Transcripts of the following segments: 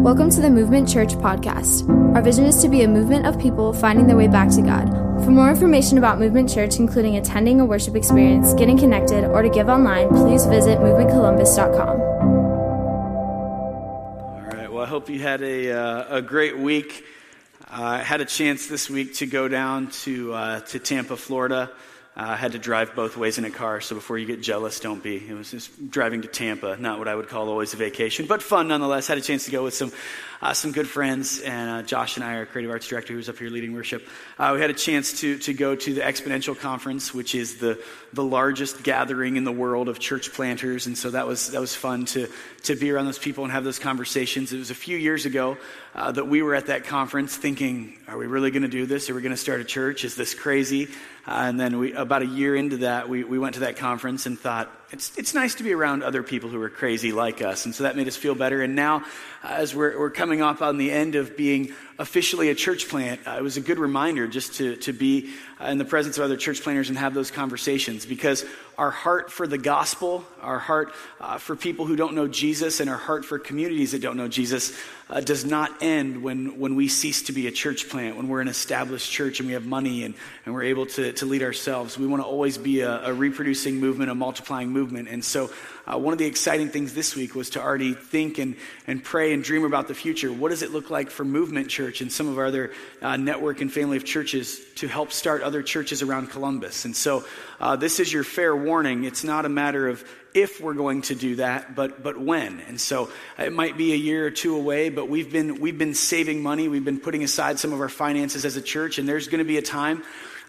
Welcome to the Movement Church podcast. Our vision is to be a movement of people finding their way back to God. For more information about Movement Church, including attending a worship experience, getting connected, or to give online, please visit movementcolumbus.com. All right. Well, I hope you had a, uh, a great week. Uh, I had a chance this week to go down to, uh, to Tampa, Florida. I had to drive both ways in a car, so before you get jealous, don't be. It was just driving to Tampa, not what I would call always a vacation, but fun nonetheless. Had a chance to go with some uh, some good friends, and uh, Josh and I, our creative arts director, who's up here leading worship, uh, we had a chance to to go to the Exponential Conference, which is the the largest gathering in the world of church planters, and so that was that was fun to to be around those people and have those conversations. It was a few years ago uh, that we were at that conference, thinking, "Are we really going to do this? Are we going to start a church? Is this crazy?" Uh, and then we, about a year into that, we, we went to that conference and thought, it's, it's nice to be around other people who are crazy like us. And so that made us feel better. And now, uh, as we're, we're coming up on the end of being officially a church plant, uh, it was a good reminder just to, to be uh, in the presence of other church planters and have those conversations because our heart for the gospel, our heart uh, for people who don't know Jesus, and our heart for communities that don't know Jesus uh, does not end when, when we cease to be a church plant, when we're an established church and we have money and, and we're able to, to lead ourselves. We want to always be a, a reproducing movement, a multiplying movement. And so, uh, one of the exciting things this week was to already think and, and pray and dream about the future. What does it look like for Movement Church and some of our other uh, network and family of churches to help start other churches around Columbus? And so, uh, this is your fair warning. It's not a matter of if we're going to do that, but but when. And so it might be a year or two away, but we've been we've been saving money. We've been putting aside some of our finances as a church, and there's going to be a time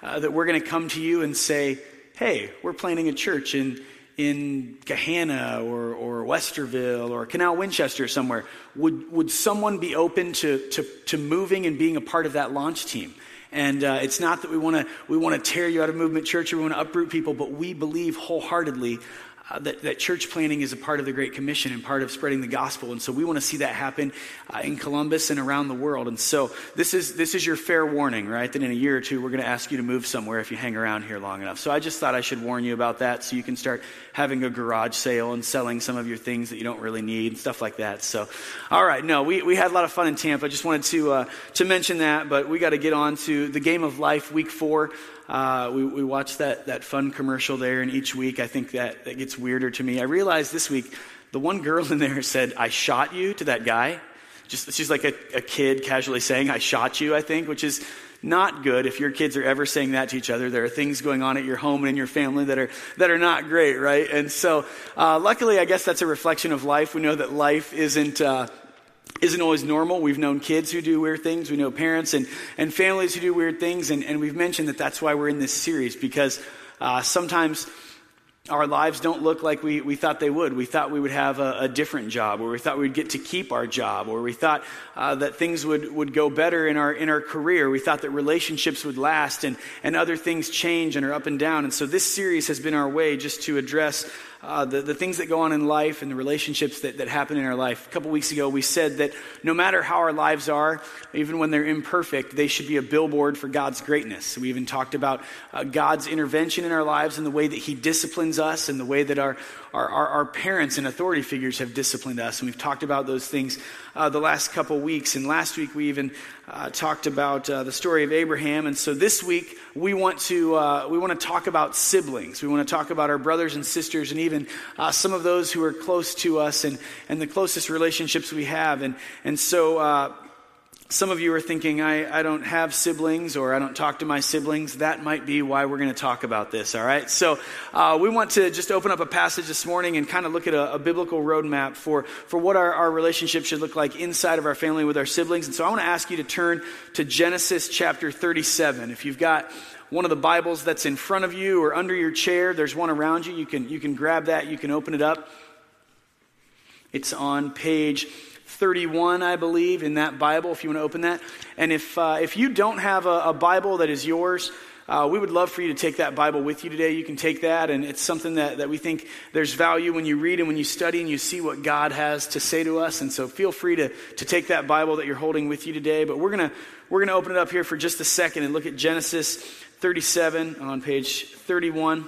uh, that we're going to come to you and say, "Hey, we're planning a church in." In Gahanna or, or Westerville or Canal Winchester somewhere, would, would someone be open to, to, to moving and being a part of that launch team? And uh, it's not that we want to we want to tear you out of movement church or we want to uproot people, but we believe wholeheartedly uh, that, that church planting is a part of the Great Commission and part of spreading the gospel. And so we want to see that happen uh, in Columbus and around the world. And so this is, this is your fair warning, right? That in a year or two, we're going to ask you to move somewhere if you hang around here long enough. So I just thought I should warn you about that so you can start having a garage sale and selling some of your things that you don't really need and stuff like that. So, all right, no, we, we had a lot of fun in Tampa. I just wanted to, uh, to mention that, but we got to get on to the game of life, week four. Uh, we, we watched that, that fun commercial there, and each week I think that, that gets weirder to me. I realized this week the one girl in there said, I shot you to that guy. Just, she's like a, a kid casually saying, I shot you, I think, which is not good if your kids are ever saying that to each other. There are things going on at your home and in your family that are, that are not great, right? And so, uh, luckily, I guess that's a reflection of life. We know that life isn't, uh, isn't always normal. We've known kids who do weird things. We know parents and, and families who do weird things. And, and we've mentioned that that's why we're in this series because uh, sometimes our lives don't look like we, we thought they would. We thought we would have a, a different job, or we thought we'd get to keep our job, or we thought uh, that things would, would go better in our, in our career. We thought that relationships would last, and, and other things change and are up and down. And so this series has been our way just to address uh, the, the things that go on in life and the relationships that, that happen in our life. A couple weeks ago, we said that no matter how our lives are, even when they're imperfect, they should be a billboard for God's greatness. We even talked about uh, God's intervention in our lives and the way that He disciplines us and the way that our, our, our, our parents and authority figures have disciplined us. And we've talked about those things uh, the last couple weeks. And last week, we even uh, talked about uh, the story of Abraham. And so this week, we want to, uh, we want to talk about siblings. We want to talk about our brothers and sisters and even uh, some of those who are close to us and, and the closest relationships we have. And, and so, uh, some of you are thinking, I, I don't have siblings or I don't talk to my siblings. That might be why we're going to talk about this, all right? So, uh, we want to just open up a passage this morning and kind of look at a, a, biblical roadmap for, for what our, our relationship should look like inside of our family with our siblings. And so, I want to ask you to turn to Genesis chapter 37. If you've got one of the Bibles that's in front of you or under your chair, there's one around you. You can, you can grab that, you can open it up. It's on page 31, I believe, in that Bible, if you want to open that. And if, uh, if you don't have a, a Bible that is yours, uh, we would love for you to take that Bible with you today. You can take that, and it's something that, that we think there's value when you read and when you study and you see what God has to say to us. And so feel free to, to take that Bible that you're holding with you today. But we're going to we're gonna open it up here for just a second and look at Genesis 37 on page 31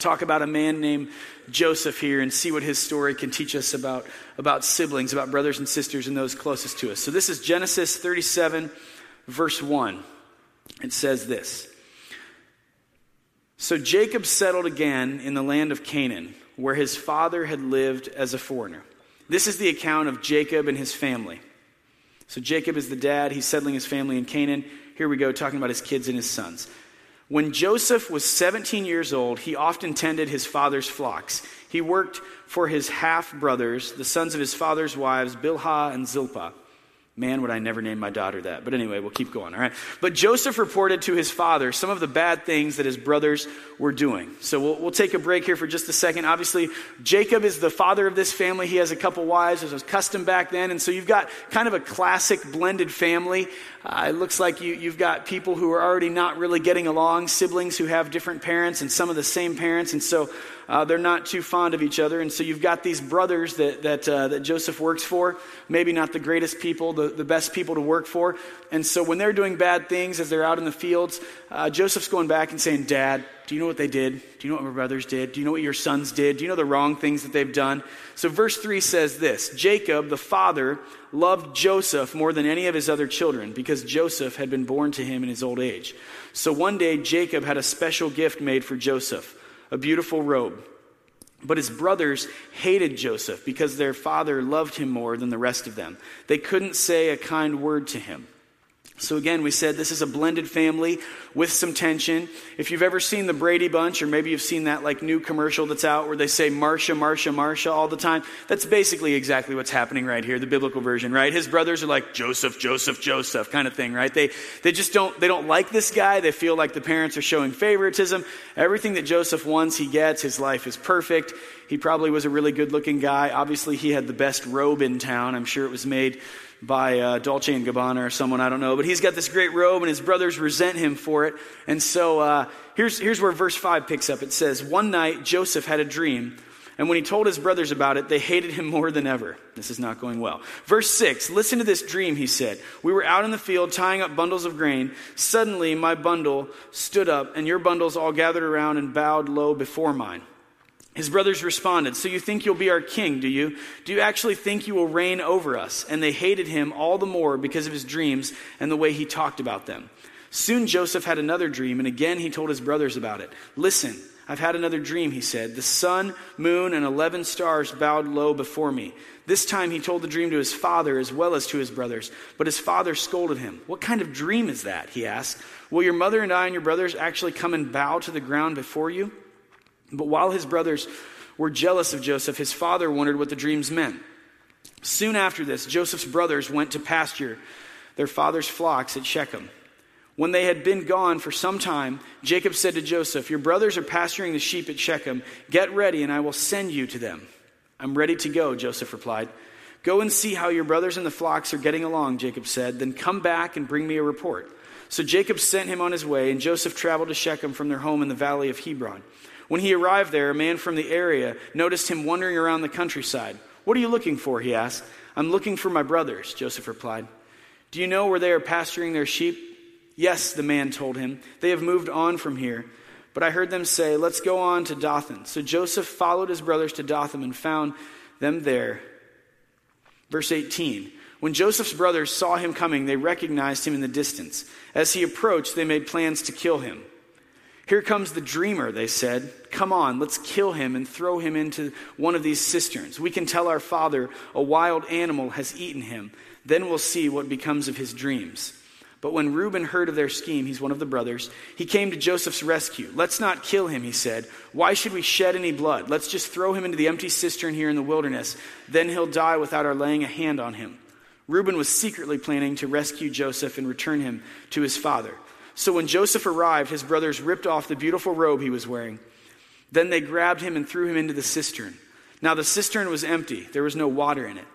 talk about a man named Joseph here and see what his story can teach us about, about siblings, about brothers and sisters and those closest to us. So this is Genesis 37, verse 1. It says this So Jacob settled again in the land of Canaan, where his father had lived as a foreigner. This is the account of Jacob and his family. So Jacob is the dad, he's settling his family in Canaan. Here we go, talking about his kids and his sons. When Joseph was 17 years old, he often tended his father's flocks. He worked for his half brothers, the sons of his father's wives, Bilhah and Zilpah. Man, would I never name my daughter that. But anyway, we'll keep going, all right? But Joseph reported to his father some of the bad things that his brothers were doing. So we'll, we'll take a break here for just a second. Obviously, Jacob is the father of this family. He has a couple wives. It was custom back then. And so you've got kind of a classic blended family. Uh, it looks like you, you've got people who are already not really getting along, siblings who have different parents and some of the same parents. And so uh, they're not too fond of each other. And so you've got these brothers that, that, uh, that Joseph works for, maybe not the greatest people, the, the best people to work for. And so when they're doing bad things as they're out in the fields, uh, Joseph's going back and saying, Dad, do you know what they did? Do you know what my brothers did? Do you know what your sons did? Do you know the wrong things that they've done? So verse 3 says this Jacob, the father, loved Joseph more than any of his other children because Joseph had been born to him in his old age. So one day, Jacob had a special gift made for Joseph a beautiful robe. But his brothers hated Joseph because their father loved him more than the rest of them. They couldn't say a kind word to him. So, again, we said this is a blended family with some tension. If you've ever seen the Brady Bunch, or maybe you've seen that like new commercial that's out where they say Marcia, Marcia, Marcia all the time, that's basically exactly what's happening right here, the biblical version, right? His brothers are like Joseph, Joseph, Joseph kind of thing, right? They, they just don't, they don't like this guy. They feel like the parents are showing favoritism. Everything that Joseph wants, he gets. His life is perfect. He probably was a really good looking guy. Obviously, he had the best robe in town. I'm sure it was made by uh, Dolce and Gabbana or someone, I don't know. But he's got this great robe, and his brothers resent him for it. And so uh, here's, here's where verse 5 picks up. It says, One night Joseph had a dream, and when he told his brothers about it, they hated him more than ever. This is not going well. Verse 6 Listen to this dream, he said. We were out in the field tying up bundles of grain. Suddenly, my bundle stood up, and your bundles all gathered around and bowed low before mine. His brothers responded, So you think you'll be our king, do you? Do you actually think you will reign over us? And they hated him all the more because of his dreams and the way he talked about them. Soon Joseph had another dream, and again he told his brothers about it. Listen, I've had another dream, he said. The sun, moon, and eleven stars bowed low before me. This time he told the dream to his father as well as to his brothers. But his father scolded him. What kind of dream is that? he asked. Will your mother and I and your brothers actually come and bow to the ground before you? But while his brothers were jealous of Joseph, his father wondered what the dreams meant. Soon after this, Joseph's brothers went to pasture their father's flocks at Shechem. When they had been gone for some time, Jacob said to Joseph, Your brothers are pasturing the sheep at Shechem. Get ready, and I will send you to them. I'm ready to go, Joseph replied. Go and see how your brothers and the flocks are getting along, Jacob said. Then come back and bring me a report. So Jacob sent him on his way, and Joseph traveled to Shechem from their home in the valley of Hebron. When he arrived there, a man from the area noticed him wandering around the countryside. What are you looking for? he asked. I'm looking for my brothers, Joseph replied. Do you know where they are pasturing their sheep? Yes, the man told him. They have moved on from here. But I heard them say, Let's go on to Dothan. So Joseph followed his brothers to Dothan and found them there. Verse 18. When Joseph's brothers saw him coming, they recognized him in the distance. As he approached, they made plans to kill him. Here comes the dreamer, they said. Come on, let's kill him and throw him into one of these cisterns. We can tell our father a wild animal has eaten him. Then we'll see what becomes of his dreams. But when Reuben heard of their scheme, he's one of the brothers, he came to Joseph's rescue. Let's not kill him, he said. Why should we shed any blood? Let's just throw him into the empty cistern here in the wilderness. Then he'll die without our laying a hand on him. Reuben was secretly planning to rescue Joseph and return him to his father. So when Joseph arrived, his brothers ripped off the beautiful robe he was wearing. Then they grabbed him and threw him into the cistern. Now the cistern was empty, there was no water in it.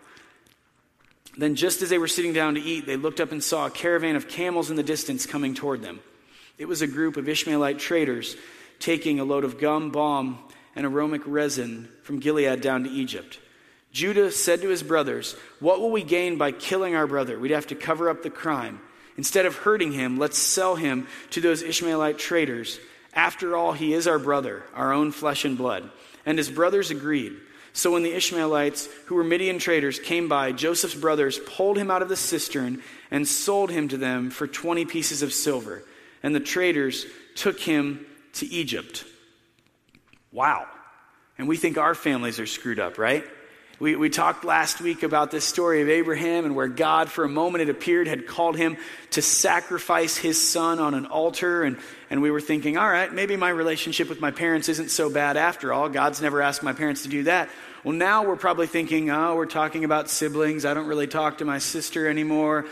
Then, just as they were sitting down to eat, they looked up and saw a caravan of camels in the distance coming toward them. It was a group of Ishmaelite traders taking a load of gum, balm, and aromatic resin from Gilead down to Egypt. Judah said to his brothers, What will we gain by killing our brother? We'd have to cover up the crime. Instead of hurting him, let's sell him to those Ishmaelite traders After all, he is our brother, our own flesh and blood. And his brothers agreed. So when the Ishmaelites, who were Midian traders, came by, Joseph's brothers pulled him out of the cistern and sold him to them for 20 pieces of silver. And the traders took him to Egypt. Wow. And we think our families are screwed up, right? We, we talked last week about this story of Abraham and where God, for a moment it appeared, had called him to sacrifice his son on an altar. And, and we were thinking, all right, maybe my relationship with my parents isn't so bad after all. God's never asked my parents to do that. Well, now we're probably thinking, oh, we're talking about siblings. I don't really talk to my sister anymore.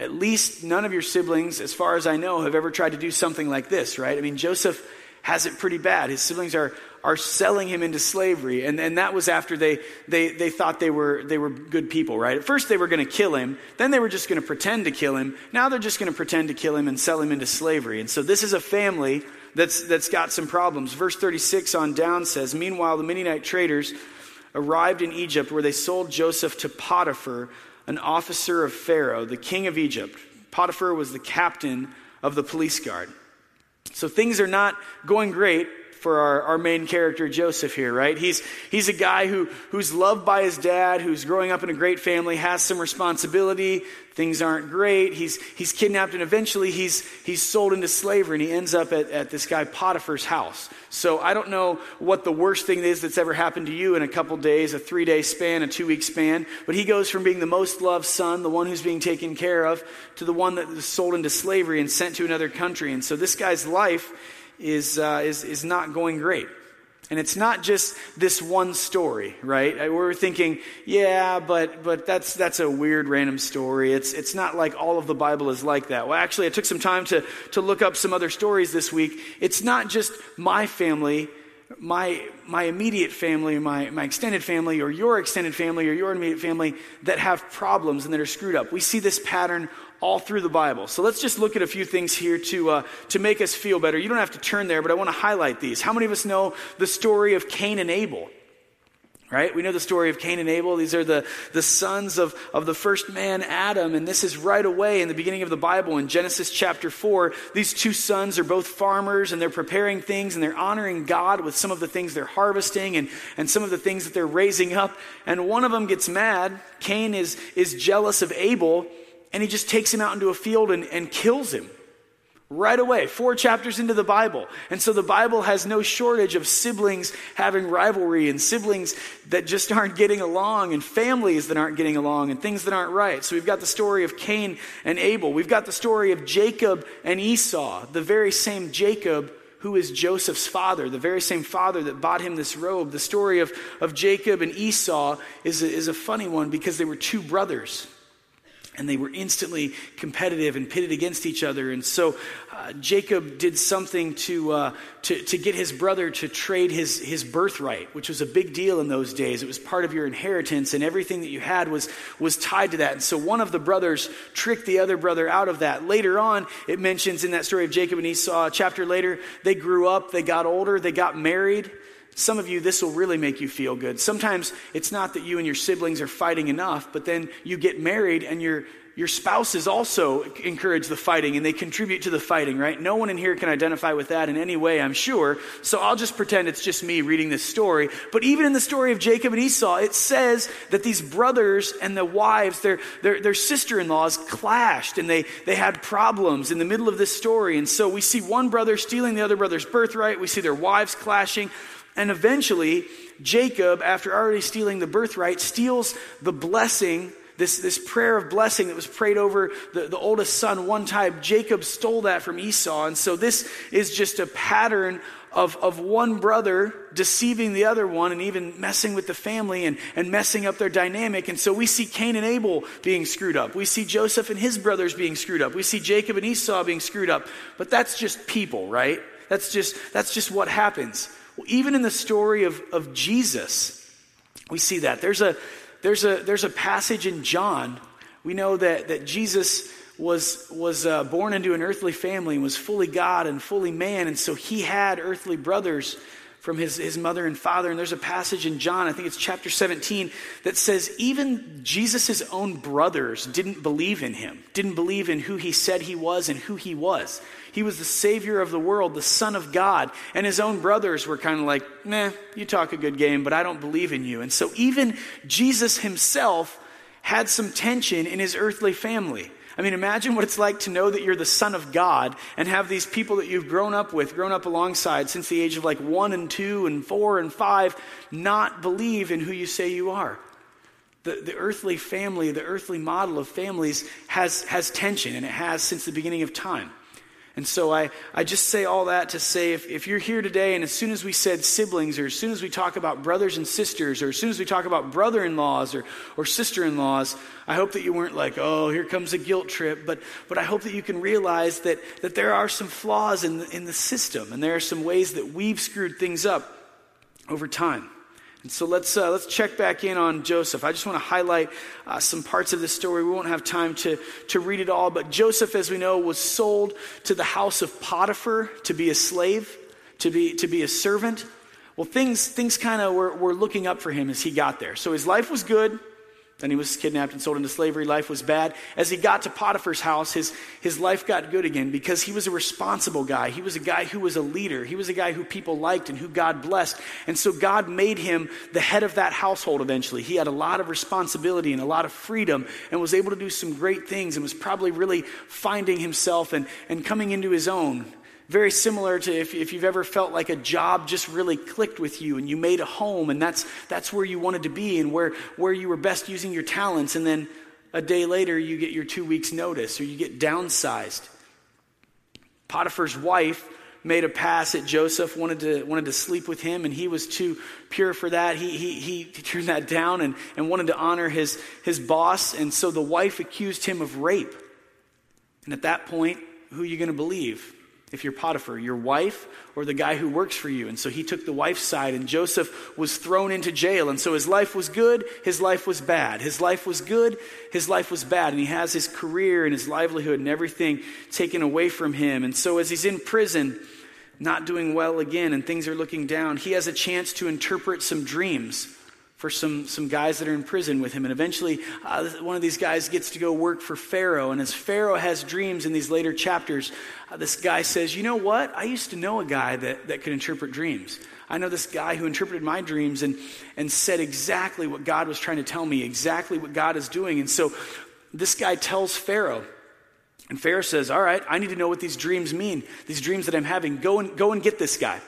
At least none of your siblings, as far as I know, have ever tried to do something like this, right? I mean, Joseph has it pretty bad. His siblings are, are selling him into slavery. And, and that was after they, they, they thought they were, they were good people, right? At first they were going to kill him. Then they were just going to pretend to kill him. Now they're just going to pretend to kill him and sell him into slavery. And so this is a family that's, that's got some problems. Verse 36 on down says, Meanwhile, the Midianite traders arrived in Egypt where they sold Joseph to Potiphar, an officer of Pharaoh, the king of Egypt. Potiphar was the captain of the police guard. So things are not going great for our, our main character, Joseph, here, right? He's, he's a guy who, who's loved by his dad, who's growing up in a great family, has some responsibility. Things aren't great. He's, he's kidnapped, and eventually he's, he's sold into slavery, and he ends up at, at this guy Potiphar's house. So I don't know what the worst thing is that's ever happened to you in a couple days, a three day span, a two week span, but he goes from being the most loved son, the one who's being taken care of, to the one that was sold into slavery and sent to another country. And so this guy's life is, uh, is, is not going great. And it's not just this one story, right? We're thinking, yeah, but, but that's, that's a weird random story. It's, it's not like all of the Bible is like that. Well, actually, I took some time to, to look up some other stories this week. It's not just my family, my, my immediate family, my, my extended family, or your extended family, or your immediate family that have problems and that are screwed up. We see this pattern all through the Bible. So let's just look at a few things here to, uh, to make us feel better. You don't have to turn there, but I want to highlight these. How many of us know the story of Cain and Abel? Right? We know the story of Cain and Abel. These are the, the sons of, of the first man, Adam. And this is right away in the beginning of the Bible in Genesis chapter 4. These two sons are both farmers and they're preparing things and they're honoring God with some of the things they're harvesting and, and some of the things that they're raising up. And one of them gets mad. Cain is, is jealous of Abel and he just takes him out into a field and, and kills him right away, four chapters into the Bible. And so the Bible has no shortage of siblings having rivalry and siblings that just aren't getting along and families that aren't getting along and things that aren't right. So we've got the story of Cain and Abel. We've got the story of Jacob and Esau, the very same Jacob who is Joseph's father, the very same father that bought him this robe. The story of, of Jacob and Esau is a, is a funny one because they were two brothers and they were instantly competitive and pitted against each other. And so uh, Jacob did something to, uh, to, to get his brother to trade his, his birthright, which was a big deal in those days. It was part of your inheritance, and everything that you had was, was tied to that. And so one of the brothers tricked the other brother out of that. Later on, it mentions in that story of Jacob and Esau, a chapter later, they grew up, they got older, they got married. Some of you, this will really make you feel good. Sometimes it's not that you and your siblings are fighting enough, but then you get married and your, your spouses also encourage the fighting and they contribute to the fighting, right? No one in here can identify with that in any way, I'm sure. So I'll just pretend it's just me reading this story. But even in the story of Jacob and Esau, it says that these brothers and the wives, their, their, their sister in laws, clashed and they, they had problems in the middle of this story. And so we see one brother stealing the other brother's birthright, we see their wives clashing. And eventually, Jacob, after already stealing the birthright, steals the blessing, this, this prayer of blessing that was prayed over the, the oldest son one time. Jacob stole that from Esau. And so this is just a pattern of, of one brother deceiving the other one and even messing with the family and, and messing up their dynamic. And so we see Cain and Abel being screwed up. We see Joseph and his brothers being screwed up. We see Jacob and Esau being screwed up. But that's just people, right? That's just, that's just what happens. Even in the story of, of Jesus, we see that. There's a, there's, a, there's a passage in John. We know that, that Jesus was, was uh, born into an earthly family and was fully God and fully man. And so he had earthly brothers from his, his mother and father. And there's a passage in John, I think it's chapter 17, that says even Jesus' own brothers didn't believe in him, didn't believe in who he said he was and who he was. He was the Savior of the world, the Son of God. And his own brothers were kind of like, nah, you talk a good game, but I don't believe in you. And so even Jesus himself had some tension in his earthly family. I mean, imagine what it's like to know that you're the Son of God and have these people that you've grown up with, grown up alongside since the age of like one and two and four and five, not believe in who you say you are. The, the earthly family, the earthly model of families has, has tension, and it has since the beginning of time. And so I, I just say all that to say if, if you're here today and as soon as we said siblings, or as soon as we talk about brothers and sisters, or as soon as we talk about brother in laws or, or sister in laws, I hope that you weren't like, oh, here comes a guilt trip. But, but I hope that you can realize that, that there are some flaws in the, in the system, and there are some ways that we've screwed things up over time. And so let's, uh, let's check back in on Joseph. I just want to highlight uh, some parts of this story. We won't have time to, to read it all, but Joseph, as we know, was sold to the house of Potiphar to be a slave, to be, to be a servant. Well, things, things kind of were, were looking up for him as he got there. So his life was good. Then he was kidnapped and sold into slavery. Life was bad. As he got to Potiphar's house, his, his life got good again because he was a responsible guy. He was a guy who was a leader. He was a guy who people liked and who God blessed. And so God made him the head of that household eventually. He had a lot of responsibility and a lot of freedom and was able to do some great things and was probably really finding himself and, and coming into his own. Very similar to if, if you've ever felt like a job just really clicked with you and you made a home and that's, that's where you wanted to be and where, where you were best using your talents. And then a day later, you get your two weeks' notice or you get downsized. Potiphar's wife made a pass at Joseph, wanted to, wanted to sleep with him, and he was too pure for that. He, he, he turned that down and, and wanted to honor his, his boss. And so the wife accused him of rape. And at that point, who are you going to believe? If you're Potiphar, your wife or the guy who works for you. And so he took the wife's side, and Joseph was thrown into jail. And so his life was good, his life was bad. His life was good, his life was bad. And he has his career and his livelihood and everything taken away from him. And so as he's in prison, not doing well again, and things are looking down, he has a chance to interpret some dreams for some, some guys that are in prison with him. And eventually, uh, one of these guys gets to go work for Pharaoh. And as Pharaoh has dreams in these later chapters, uh, this guy says, You know what? I used to know a guy that, that could interpret dreams. I know this guy who interpreted my dreams and, and said exactly what God was trying to tell me, exactly what God is doing. And so this guy tells Pharaoh, and Pharaoh says, All right, I need to know what these dreams mean, these dreams that I'm having. Go and, go and get this guy.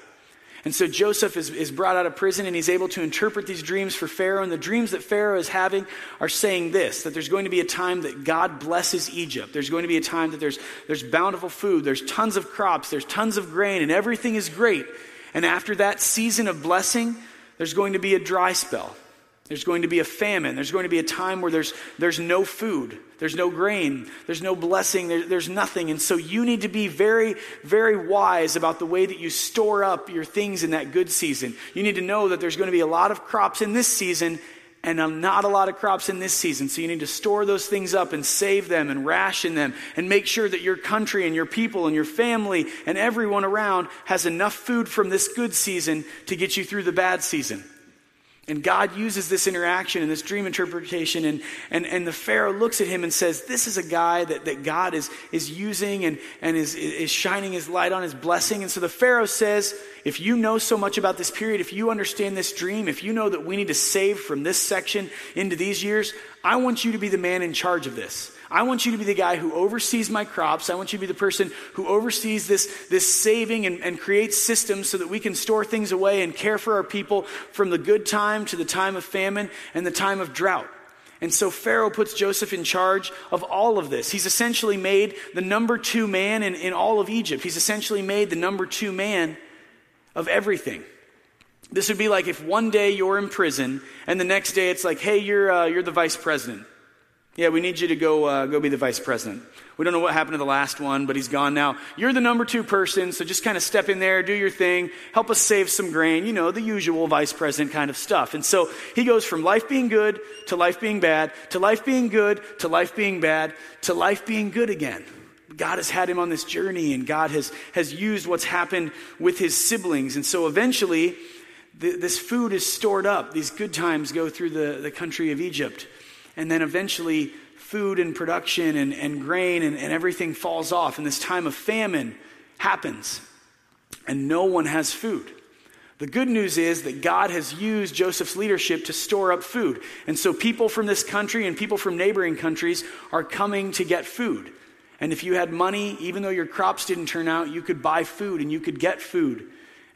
And so Joseph is, is brought out of prison and he's able to interpret these dreams for Pharaoh. And the dreams that Pharaoh is having are saying this that there's going to be a time that God blesses Egypt. There's going to be a time that there's, there's bountiful food, there's tons of crops, there's tons of grain, and everything is great. And after that season of blessing, there's going to be a dry spell. There's going to be a famine. There's going to be a time where there's, there's no food, there's no grain, there's no blessing, there, there's nothing. And so you need to be very, very wise about the way that you store up your things in that good season. You need to know that there's going to be a lot of crops in this season and not a lot of crops in this season. So you need to store those things up and save them and ration them and make sure that your country and your people and your family and everyone around has enough food from this good season to get you through the bad season. And God uses this interaction and this dream interpretation, and, and, and the Pharaoh looks at him and says, This is a guy that, that God is, is using and, and is, is shining his light on, his blessing. And so the Pharaoh says, If you know so much about this period, if you understand this dream, if you know that we need to save from this section into these years, I want you to be the man in charge of this. I want you to be the guy who oversees my crops. I want you to be the person who oversees this, this saving and, and creates systems so that we can store things away and care for our people from the good time to the time of famine and the time of drought. And so Pharaoh puts Joseph in charge of all of this. He's essentially made the number two man in, in all of Egypt. He's essentially made the number two man of everything. This would be like if one day you're in prison and the next day it's like, hey, you're, uh, you're the vice president. Yeah, we need you to go, uh, go be the vice president. We don't know what happened to the last one, but he's gone now. You're the number two person, so just kind of step in there, do your thing, help us save some grain, you know, the usual vice president kind of stuff. And so he goes from life being good to life being bad, to life being good to life being bad, to life being good again. God has had him on this journey and God has, has used what's happened with his siblings. And so eventually, the, this food is stored up. These good times go through the, the country of Egypt. And then eventually, food and production and, and grain and, and everything falls off. And this time of famine happens. And no one has food. The good news is that God has used Joseph's leadership to store up food. And so people from this country and people from neighboring countries are coming to get food. And if you had money, even though your crops didn't turn out, you could buy food and you could get food.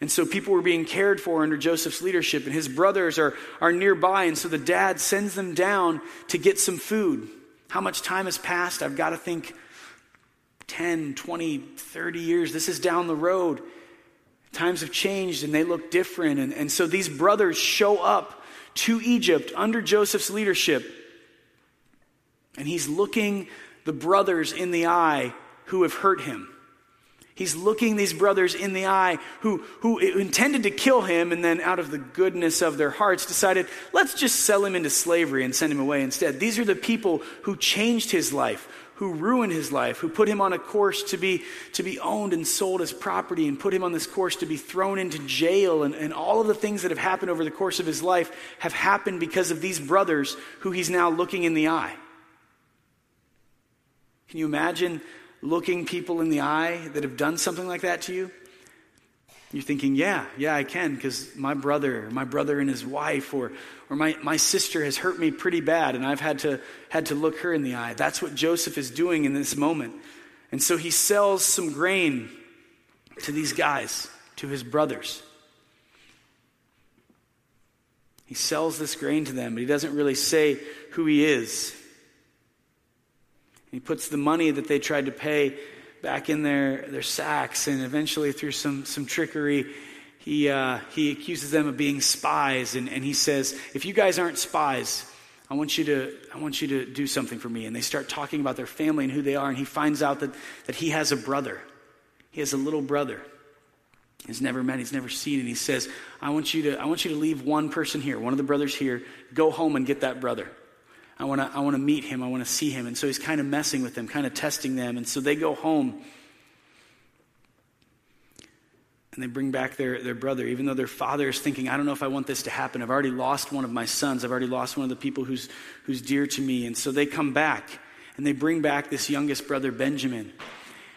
And so people were being cared for under Joseph's leadership, and his brothers are, are nearby. And so the dad sends them down to get some food. How much time has passed? I've got to think 10, 20, 30 years. This is down the road. Times have changed and they look different. And, and so these brothers show up to Egypt under Joseph's leadership. And he's looking the brothers in the eye who have hurt him. He's looking these brothers in the eye who, who intended to kill him and then, out of the goodness of their hearts, decided, let's just sell him into slavery and send him away instead. These are the people who changed his life, who ruined his life, who put him on a course to be, to be owned and sold as property, and put him on this course to be thrown into jail. And, and all of the things that have happened over the course of his life have happened because of these brothers who he's now looking in the eye. Can you imagine looking people in the eye that have done something like that to you? You're thinking, yeah, yeah, I can, because my brother, my brother and his wife, or, or my, my sister has hurt me pretty bad, and I've had to, had to look her in the eye. That's what Joseph is doing in this moment. And so he sells some grain to these guys, to his brothers. He sells this grain to them, but he doesn't really say who he is. He puts the money that they tried to pay back in their, their sacks, and eventually, through some, some trickery, he, uh, he accuses them of being spies. And, and he says, If you guys aren't spies, I want, you to, I want you to do something for me. And they start talking about their family and who they are. And he finds out that, that he has a brother. He has a little brother. He's never met, he's never seen. And he says, I want you to, I want you to leave one person here, one of the brothers here. Go home and get that brother. I want to I want to meet him. I want to see him. And so he's kind of messing with them, kind of testing them. And so they go home and they bring back their, their brother, even though their father is thinking, I don't know if I want this to happen. I've already lost one of my sons. I've already lost one of the people who's, who's dear to me. And so they come back and they bring back this youngest brother, Benjamin.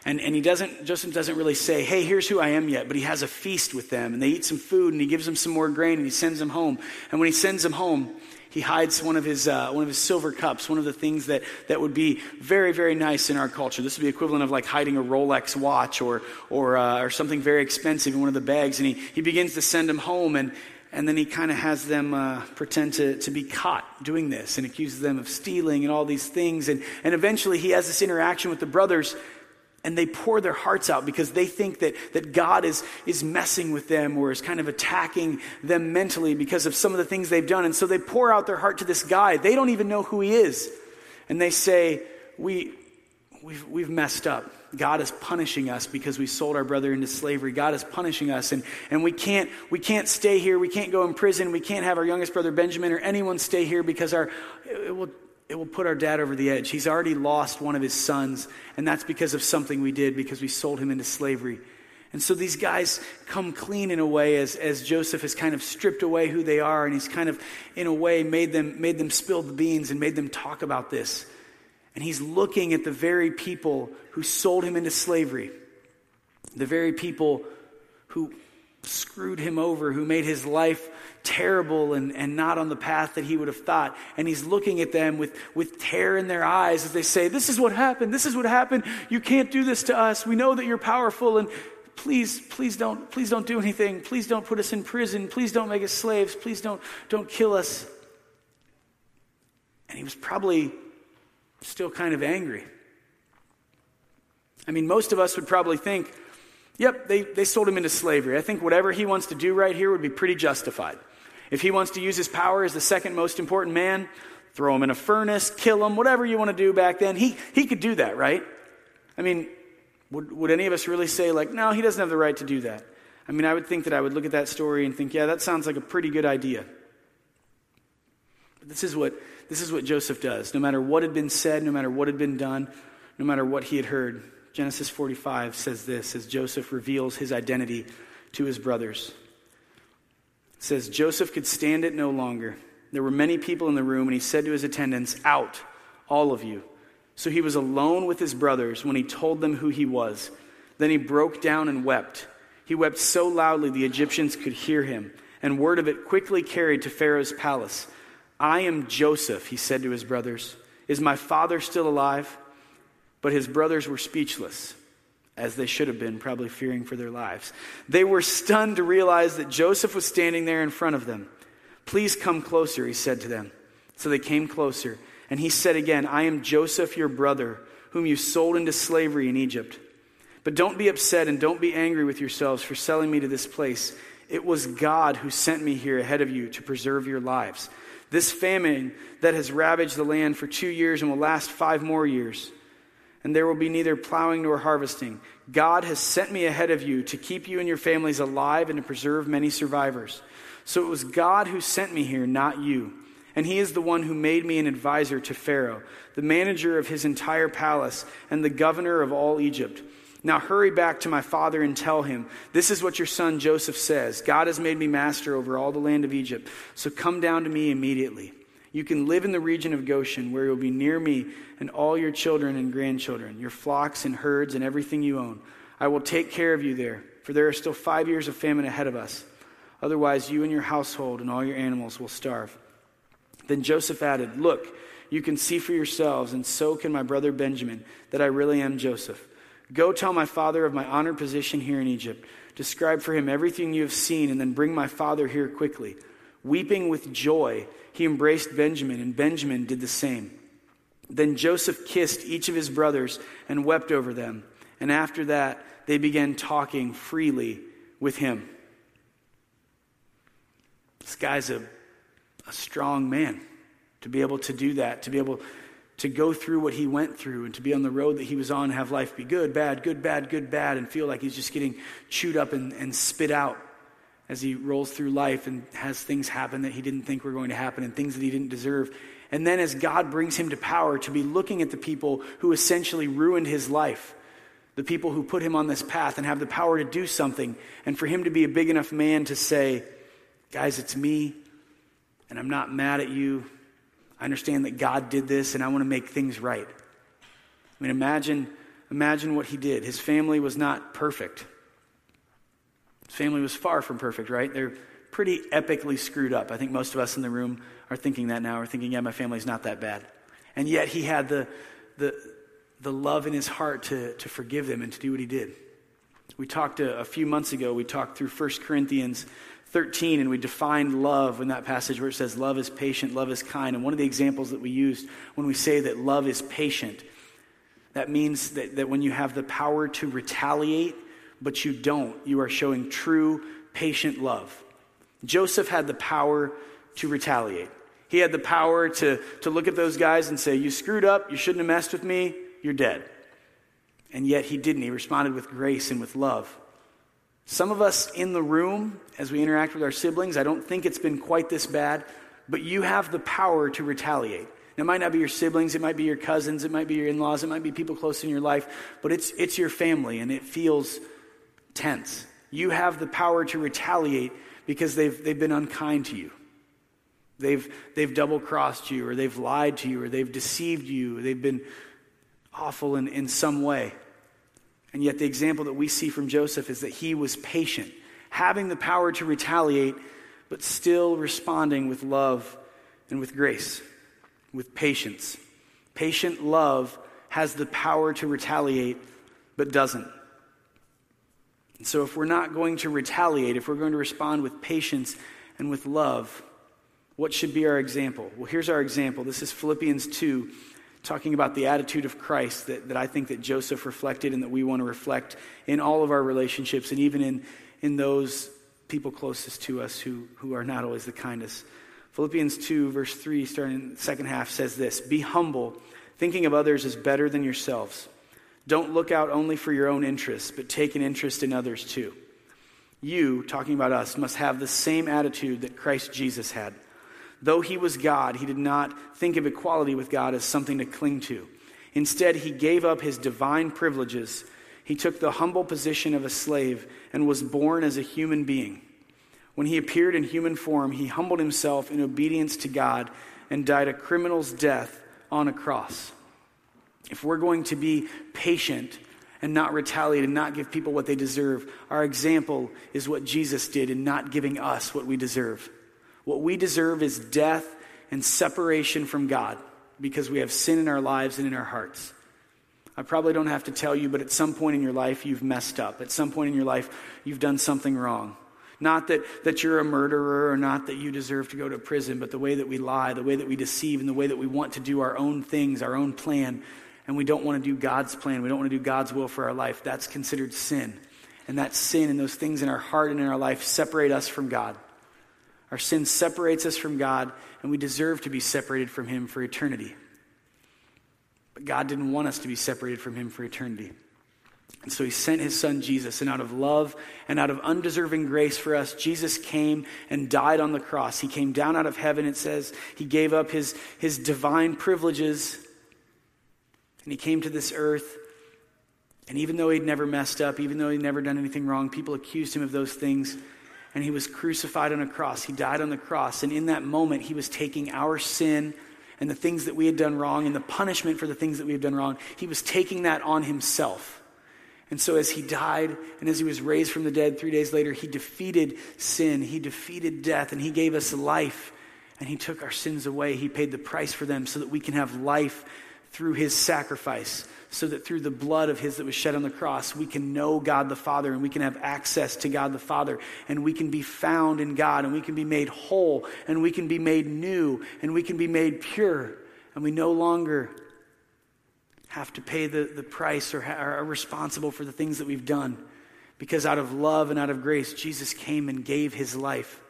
And, and he doesn't, Joseph doesn't really say, hey, here's who I am yet, but he has a feast with them. And they eat some food and he gives them some more grain and he sends them home. And when he sends them home, he hides one of his, uh, one of his silver cups, one of the things that, that would be very, very nice in our culture. This would be equivalent of like hiding a Rolex watch or, or, uh, or something very expensive in one of the bags. And he, he begins to send them home, and, and then he kind of has them uh, pretend to, to be caught doing this and accuses them of stealing and all these things. And, and eventually he has this interaction with the brothers and they pour their hearts out because they think that, that God is, is messing with them or is kind of attacking them mentally because of some of the things they've done. And so they pour out their heart to this guy. They don't even know who he is. And they say, we, we've, we've messed up. God is punishing us because we sold our brother into slavery. God is punishing us, and, and we, can't, we can't stay here. We can't go in prison. We can't have our youngest brother Benjamin or anyone stay here because our, it will it will put our dad over the edge. He's already lost one of his sons, and that's because of something we did, because we sold him into slavery. And so these guys come clean in a way as, as Joseph has kind of stripped away who they are, and he's kind of, in a way, made them, made them spill the beans and made them talk about this. And he's looking at the very people who sold him into slavery, the very people who screwed him over, who made his life terrible and, and not on the path that he would have thought. And he's looking at them with, with terror in their eyes as they say, This is what happened. This is what happened. You can't do this to us. We know that you're powerful and please, please don't, please don't do anything. Please don't put us in prison. Please don't make us slaves. Please don't, don't kill us. And he was probably still kind of angry. I mean, most of us would probably think, Yep, they, they sold him into slavery. I think whatever he wants to do right here would be pretty justified. If he wants to use his power as the second most important man, throw him in a furnace, kill him, whatever you want to do back then, he, he could do that, right? I mean, would, would any of us really say, like, no, he doesn't have the right to do that? I mean, I would think that I would look at that story and think, yeah, that sounds like a pretty good idea. But this is what, this is what Joseph does. No matter what had been said, no matter what had been done, no matter what he had heard, Genesis 45 says this as Joseph reveals his identity to his brothers. It says, Joseph could stand it no longer. There were many people in the room, and he said to his attendants, Out, all of you. So he was alone with his brothers when he told them who he was. Then he broke down and wept. He wept so loudly the Egyptians could hear him, and word of it quickly carried to Pharaoh's palace. I am Joseph, he said to his brothers. Is my father still alive? But his brothers were speechless, as they should have been, probably fearing for their lives. They were stunned to realize that Joseph was standing there in front of them. Please come closer, he said to them. So they came closer, and he said again, I am Joseph, your brother, whom you sold into slavery in Egypt. But don't be upset and don't be angry with yourselves for selling me to this place. It was God who sent me here ahead of you to preserve your lives. This famine that has ravaged the land for two years and will last five more years, and there will be neither plowing nor harvesting. God has sent me ahead of you to keep you and your families alive and to preserve many survivors. So it was God who sent me here, not you. And he is the one who made me an advisor to Pharaoh, the manager of his entire palace, and the governor of all Egypt. Now hurry back to my father and tell him, This is what your son Joseph says God has made me master over all the land of Egypt. So come down to me immediately. You can live in the region of Goshen, where you'll be near me and all your children and grandchildren, your flocks and herds and everything you own. I will take care of you there, for there are still five years of famine ahead of us. Otherwise, you and your household and all your animals will starve. Then Joseph added, Look, you can see for yourselves, and so can my brother Benjamin, that I really am Joseph. Go tell my father of my honored position here in Egypt. Describe for him everything you have seen, and then bring my father here quickly. Weeping with joy, he embraced Benjamin, and Benjamin did the same. Then Joseph kissed each of his brothers and wept over them. And after that, they began talking freely with him. This guy's a, a strong man to be able to do that, to be able to go through what he went through and to be on the road that he was on, have life be good, bad, good, bad, good, bad, and feel like he's just getting chewed up and, and spit out as he rolls through life and has things happen that he didn't think were going to happen and things that he didn't deserve. And then as God brings him to power, to be looking at the people who essentially ruined his life, the people who put him on this path and have the power to do something, and for him to be a big enough man to say, Guys, it's me, and I'm not mad at you. I understand that God did this and I want to make things right. I mean, imagine, imagine what he did. His family was not perfect. Family was far from perfect, right? They're pretty epically screwed up. I think most of us in the room are thinking that now. We're thinking, yeah, my family's not that bad. And yet he had the, the, the love in his heart to, to forgive them and to do what he did. We talked a, a few months ago, we talked through 1 Corinthians 13 and we defined love in that passage where it says love is patient, love is kind. And one of the examples that we used when we say that love is patient, that means that, that when you have the power to retaliate, but you don't, you are showing true patient love. Joseph had the power to retaliate. He had the power to, to look at those guys and say, You screwed up, you shouldn't have messed with me, you're dead. And yet he didn't. He responded with grace and with love. Some of us in the room, as we interact with our siblings, I don't think it's been quite this bad, but you have the power to retaliate. It might not be your siblings, it might be your cousins, it might be your in laws, it might be people close in your life, but it's, it's your family and it feels tense. You have the power to retaliate because they've, they've been unkind to you. They've, they've double crossed you, or they've lied to you, or they've deceived you, they've been awful in, in some way. And yet, the example that we see from Joseph is that he was patient, having the power to retaliate, but still responding with love and with grace, with patience. Patient love has the power to retaliate, but doesn't. And so, if we're not going to retaliate, if we're going to respond with patience and with love, what should be our example? Well, here's our example. This is Philippians 2, talking about the attitude of Christ that, that I think that Joseph reflected and that we want to reflect in all of our relationships and even in, in those people closest to us who, who are not always the kindest. Philippians 2, verse 3, starting in the second half, says this Be humble, thinking of others as better than yourselves. Don't look out only for your own interests, but take an interest in others too. You, talking about us, must have the same attitude that Christ Jesus had. Though he was God, he did not think of equality with God as something to cling to. Instead, he gave up his divine privileges. He took the humble position of a slave and was born as a human being. When he appeared in human form, he humbled himself in obedience to God and died a criminal's death on a cross. If we're going to be patient and not retaliate and not give people what they deserve, our example is what Jesus did in not giving us what we deserve. What we deserve is death and separation from God because we have sin in our lives and in our hearts. I probably don't have to tell you, but at some point in your life, you've messed up. At some point in your life, you've done something wrong. Not that, that you're a murderer or not that you deserve to go to prison, but the way that we lie, the way that we deceive, and the way that we want to do our own things, our own plan, and we don't want to do God's plan. We don't want to do God's will for our life. That's considered sin. And that sin and those things in our heart and in our life separate us from God. Our sin separates us from God, and we deserve to be separated from Him for eternity. But God didn't want us to be separated from Him for eternity. And so He sent His Son Jesus, and out of love and out of undeserving grace for us, Jesus came and died on the cross. He came down out of heaven, it says. He gave up His, his divine privileges, and He came to this earth. And even though he'd never messed up, even though he'd never done anything wrong, people accused him of those things and he was crucified on a cross. He died on the cross. And in that moment, he was taking our sin and the things that we had done wrong and the punishment for the things that we had done wrong. He was taking that on himself. And so, as he died and as he was raised from the dead three days later, he defeated sin, he defeated death, and he gave us life. And he took our sins away. He paid the price for them so that we can have life through his sacrifice so that through the blood of his that was shed on the cross, we can know God the Father and we can have access to God the Father and we can be found in God and we can be made whole and we can be made new and we can be made pure and we no longer have to pay the, the price or are responsible for the things that we've done. Because out of love and out of grace, Jesus came and gave his life.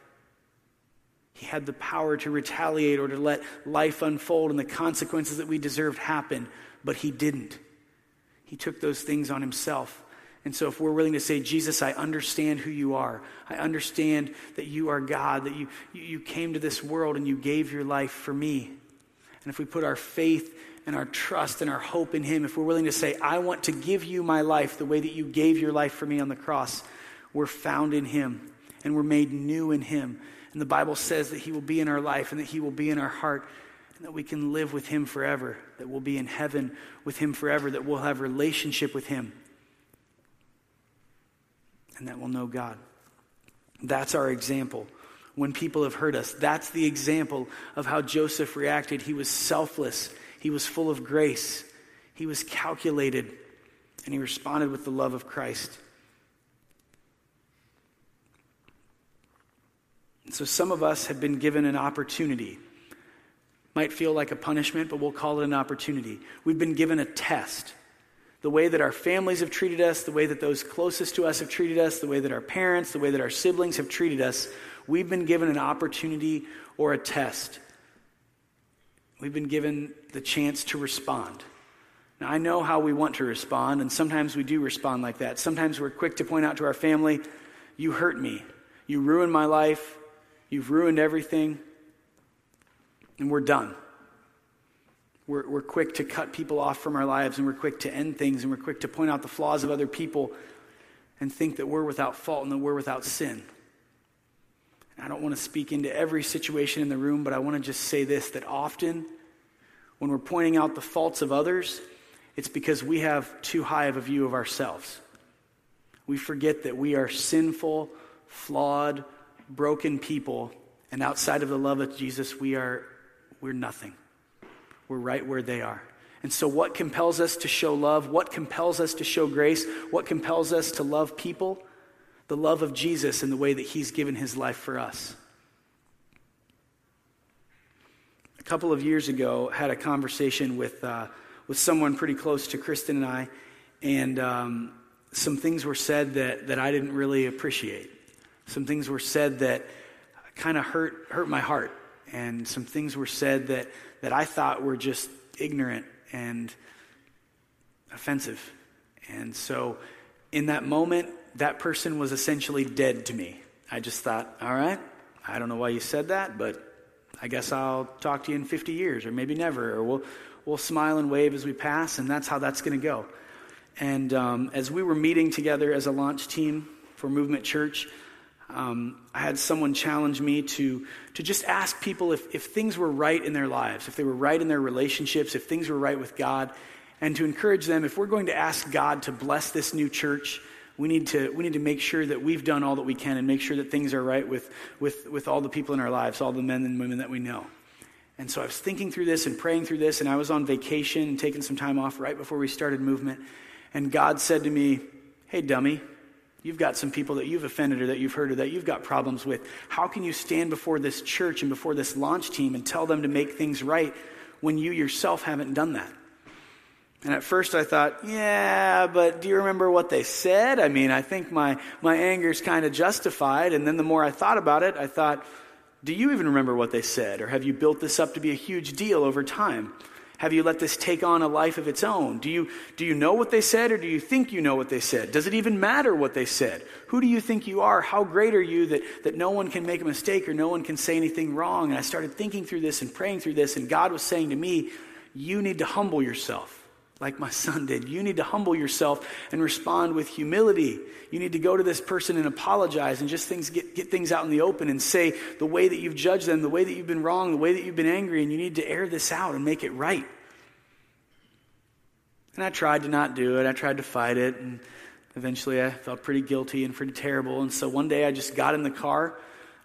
He had the power to retaliate or to let life unfold and the consequences that we deserved happen, but he didn't. He took those things on himself. And so, if we're willing to say, Jesus, I understand who you are, I understand that you are God, that you, you came to this world and you gave your life for me. And if we put our faith and our trust and our hope in Him, if we're willing to say, I want to give you my life the way that you gave your life for me on the cross, we're found in Him and we're made new in Him. And the Bible says that He will be in our life and that He will be in our heart and that we can live with Him forever, that we'll be in heaven with Him forever, that we'll have relationship with Him, and that we'll know God. That's our example. When people have hurt us, that's the example of how Joseph reacted. He was selfless, he was full of grace, he was calculated, and he responded with the love of Christ. So some of us have been given an opportunity might feel like a punishment, but we'll call it an opportunity. We've been given a test. The way that our families have treated us, the way that those closest to us have treated us, the way that our parents, the way that our siblings have treated us, we've been given an opportunity or a test. We've been given the chance to respond. Now, I know how we want to respond, and sometimes we do respond like that. Sometimes we're quick to point out to our family, You hurt me. You ruined my life. You've ruined everything and we're done. We're, we're quick to cut people off from our lives, and we're quick to end things, and we're quick to point out the flaws of other people and think that we're without fault and that we're without sin. I don't want to speak into every situation in the room, but I want to just say this that often when we're pointing out the faults of others, it's because we have too high of a view of ourselves. We forget that we are sinful, flawed, broken people, and outside of the love of Jesus, we are we're nothing. We're right where they are. And so, what compels us to show love? What compels us to show grace? What compels us to love people? The love of Jesus and the way that He's given His life for us. A couple of years ago, had a conversation with, uh, with someone pretty close to Kristen and I, and um, some things were said that, that I didn't really appreciate. Some things were said that kind of hurt, hurt my heart and some things were said that, that I thought were just ignorant and offensive. And so in that moment, that person was essentially dead to me. I just thought, all right, I don't know why you said that, but I guess I'll talk to you in 50 years or maybe never, or we'll, we'll smile and wave as we pass, and that's how that's going to go. And um, as we were meeting together as a launch team for Movement Church, um, I had someone challenge me to, to just ask people if, if things were right in their lives, if they were right in their relationships, if things were right with God, and to encourage them if we're going to ask God to bless this new church, we need to, we need to make sure that we've done all that we can and make sure that things are right with, with, with all the people in our lives, all the men and women that we know. And so I was thinking through this and praying through this, and I was on vacation taking some time off right before we started movement. And God said to me, Hey, dummy, you've got some people that you've offended or that you've hurt or that you've got problems with. How can you stand before this church and before this launch team and tell them to make things right when you yourself haven't done that? And at first I thought, yeah, but do you remember what they said? I mean, I think my, my anger is kind of justified. And then the more I thought about it, I thought, do you even remember what they said? Or have you built this up to be a huge deal over time? Have you let this take on a life of its own? Do you, do you know what they said or do you think you know what they said? Does it even matter what they said? Who do you think you are? How great are you that, that no one can make a mistake or no one can say anything wrong? And I started thinking through this and praying through this, and God was saying to me, You need to humble yourself like my son did. You need to humble yourself and respond with humility. You need to go to this person and apologize and just things get, get things out in the open and say the way that you've judged them, the way that you've been wrong, the way that you've been angry, and you need to air this out and make it right. And I tried to not do it. I tried to fight it. And eventually I felt pretty guilty and pretty terrible. And so one day I just got in the car,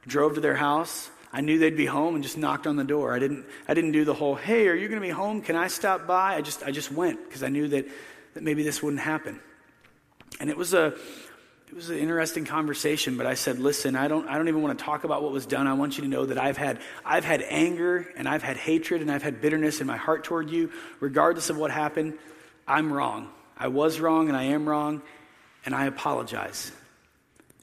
drove to their house, I knew they'd be home and just knocked on the door. I didn't, I didn't do the whole, hey, are you going to be home? Can I stop by? I just, I just went because I knew that, that maybe this wouldn't happen. And it was a, it was an interesting conversation, but I said, listen, I don't, I don't even want to talk about what was done. I want you to know that I've had, I've had anger and I've had hatred and I've had bitterness in my heart toward you. Regardless of what happened, I'm wrong. I was wrong and I am wrong, and I apologize.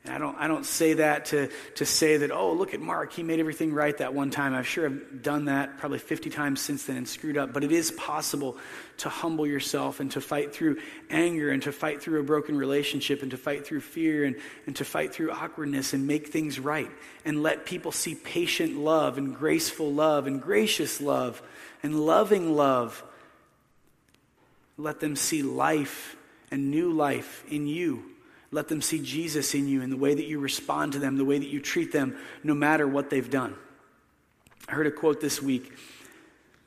I don't, I don't say that to, to say that, oh, look at Mark. He made everything right that one time. I'm sure I've done that probably 50 times since then and screwed up. But it is possible to humble yourself and to fight through anger and to fight through a broken relationship and to fight through fear and, and to fight through awkwardness and make things right and let people see patient love and graceful love and gracious love and loving love. Let them see life and new life in you let them see Jesus in you in the way that you respond to them, the way that you treat them, no matter what they've done. I heard a quote this week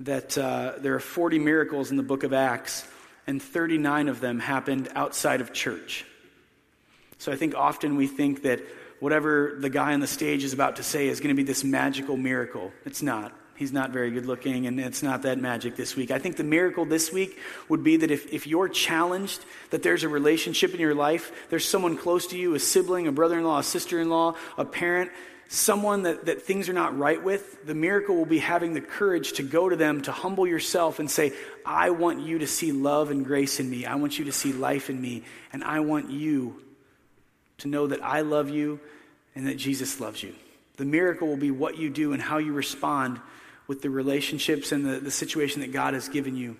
that uh, there are 40 miracles in the book of Acts, and 39 of them happened outside of church. So I think often we think that whatever the guy on the stage is about to say is going to be this magical miracle. It's not. He's not very good looking, and it's not that magic this week. I think the miracle this week would be that if, if you're challenged, that there's a relationship in your life, there's someone close to you, a sibling, a brother in law, a sister in law, a parent, someone that, that things are not right with, the miracle will be having the courage to go to them, to humble yourself and say, I want you to see love and grace in me. I want you to see life in me. And I want you to know that I love you and that Jesus loves you. The miracle will be what you do and how you respond with the relationships and the, the situation that God has given you,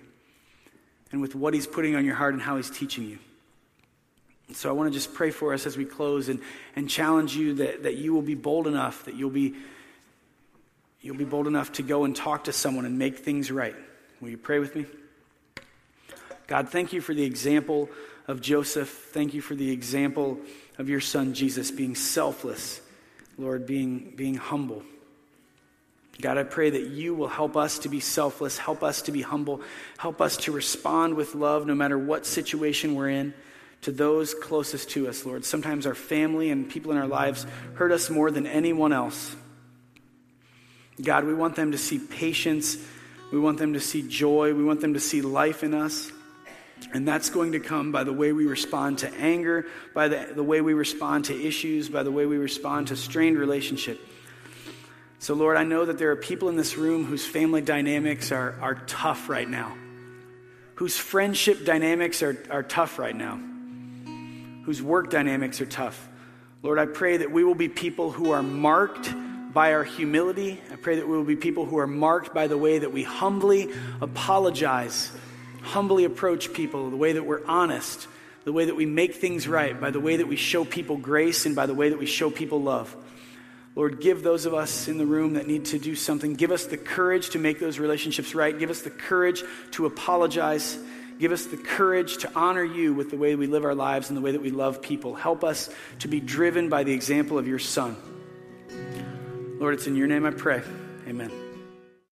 and with what He's putting on your heart and how He's teaching you. So I want to just pray for us as we close and, and challenge you that, that you will be bold enough, that you'll be, you'll be bold enough to go and talk to someone and make things right. Will you pray with me? God, thank you for the example of Joseph. Thank you for the example of your son Jesus being selfless, Lord, being, being humble. God, I pray that you will help us to be selfless, help us to be humble, help us to respond with love no matter what situation we're in to those closest to us, Lord. Sometimes our family and people in our lives hurt us more than anyone else. God, we want them to see patience. We want them to see joy. We want them to see life in us. And that's going to come by the way we respond to anger, by the, the way we respond to issues, by the way we respond to strained relationship. So, Lord, I know that there are people in this room whose family dynamics are, are tough right now, whose friendship dynamics are, are tough right now, whose work dynamics are tough. Lord, I pray that we will be people who are marked by our humility. I pray that we will be people who are marked by the way that we humbly apologize, humbly approach people, the way that we're honest, the way that we make things right, by the way that we show people grace, and by the way that we show people love. Lord, give those of us in the room that need to do something, give us the courage to make those relationships right. Give us the courage to apologize. Give us the courage to honor you with the way we live our lives and the way that we love people. Help us to be driven by the example of your Son. Lord, it's in your name I pray. Amen.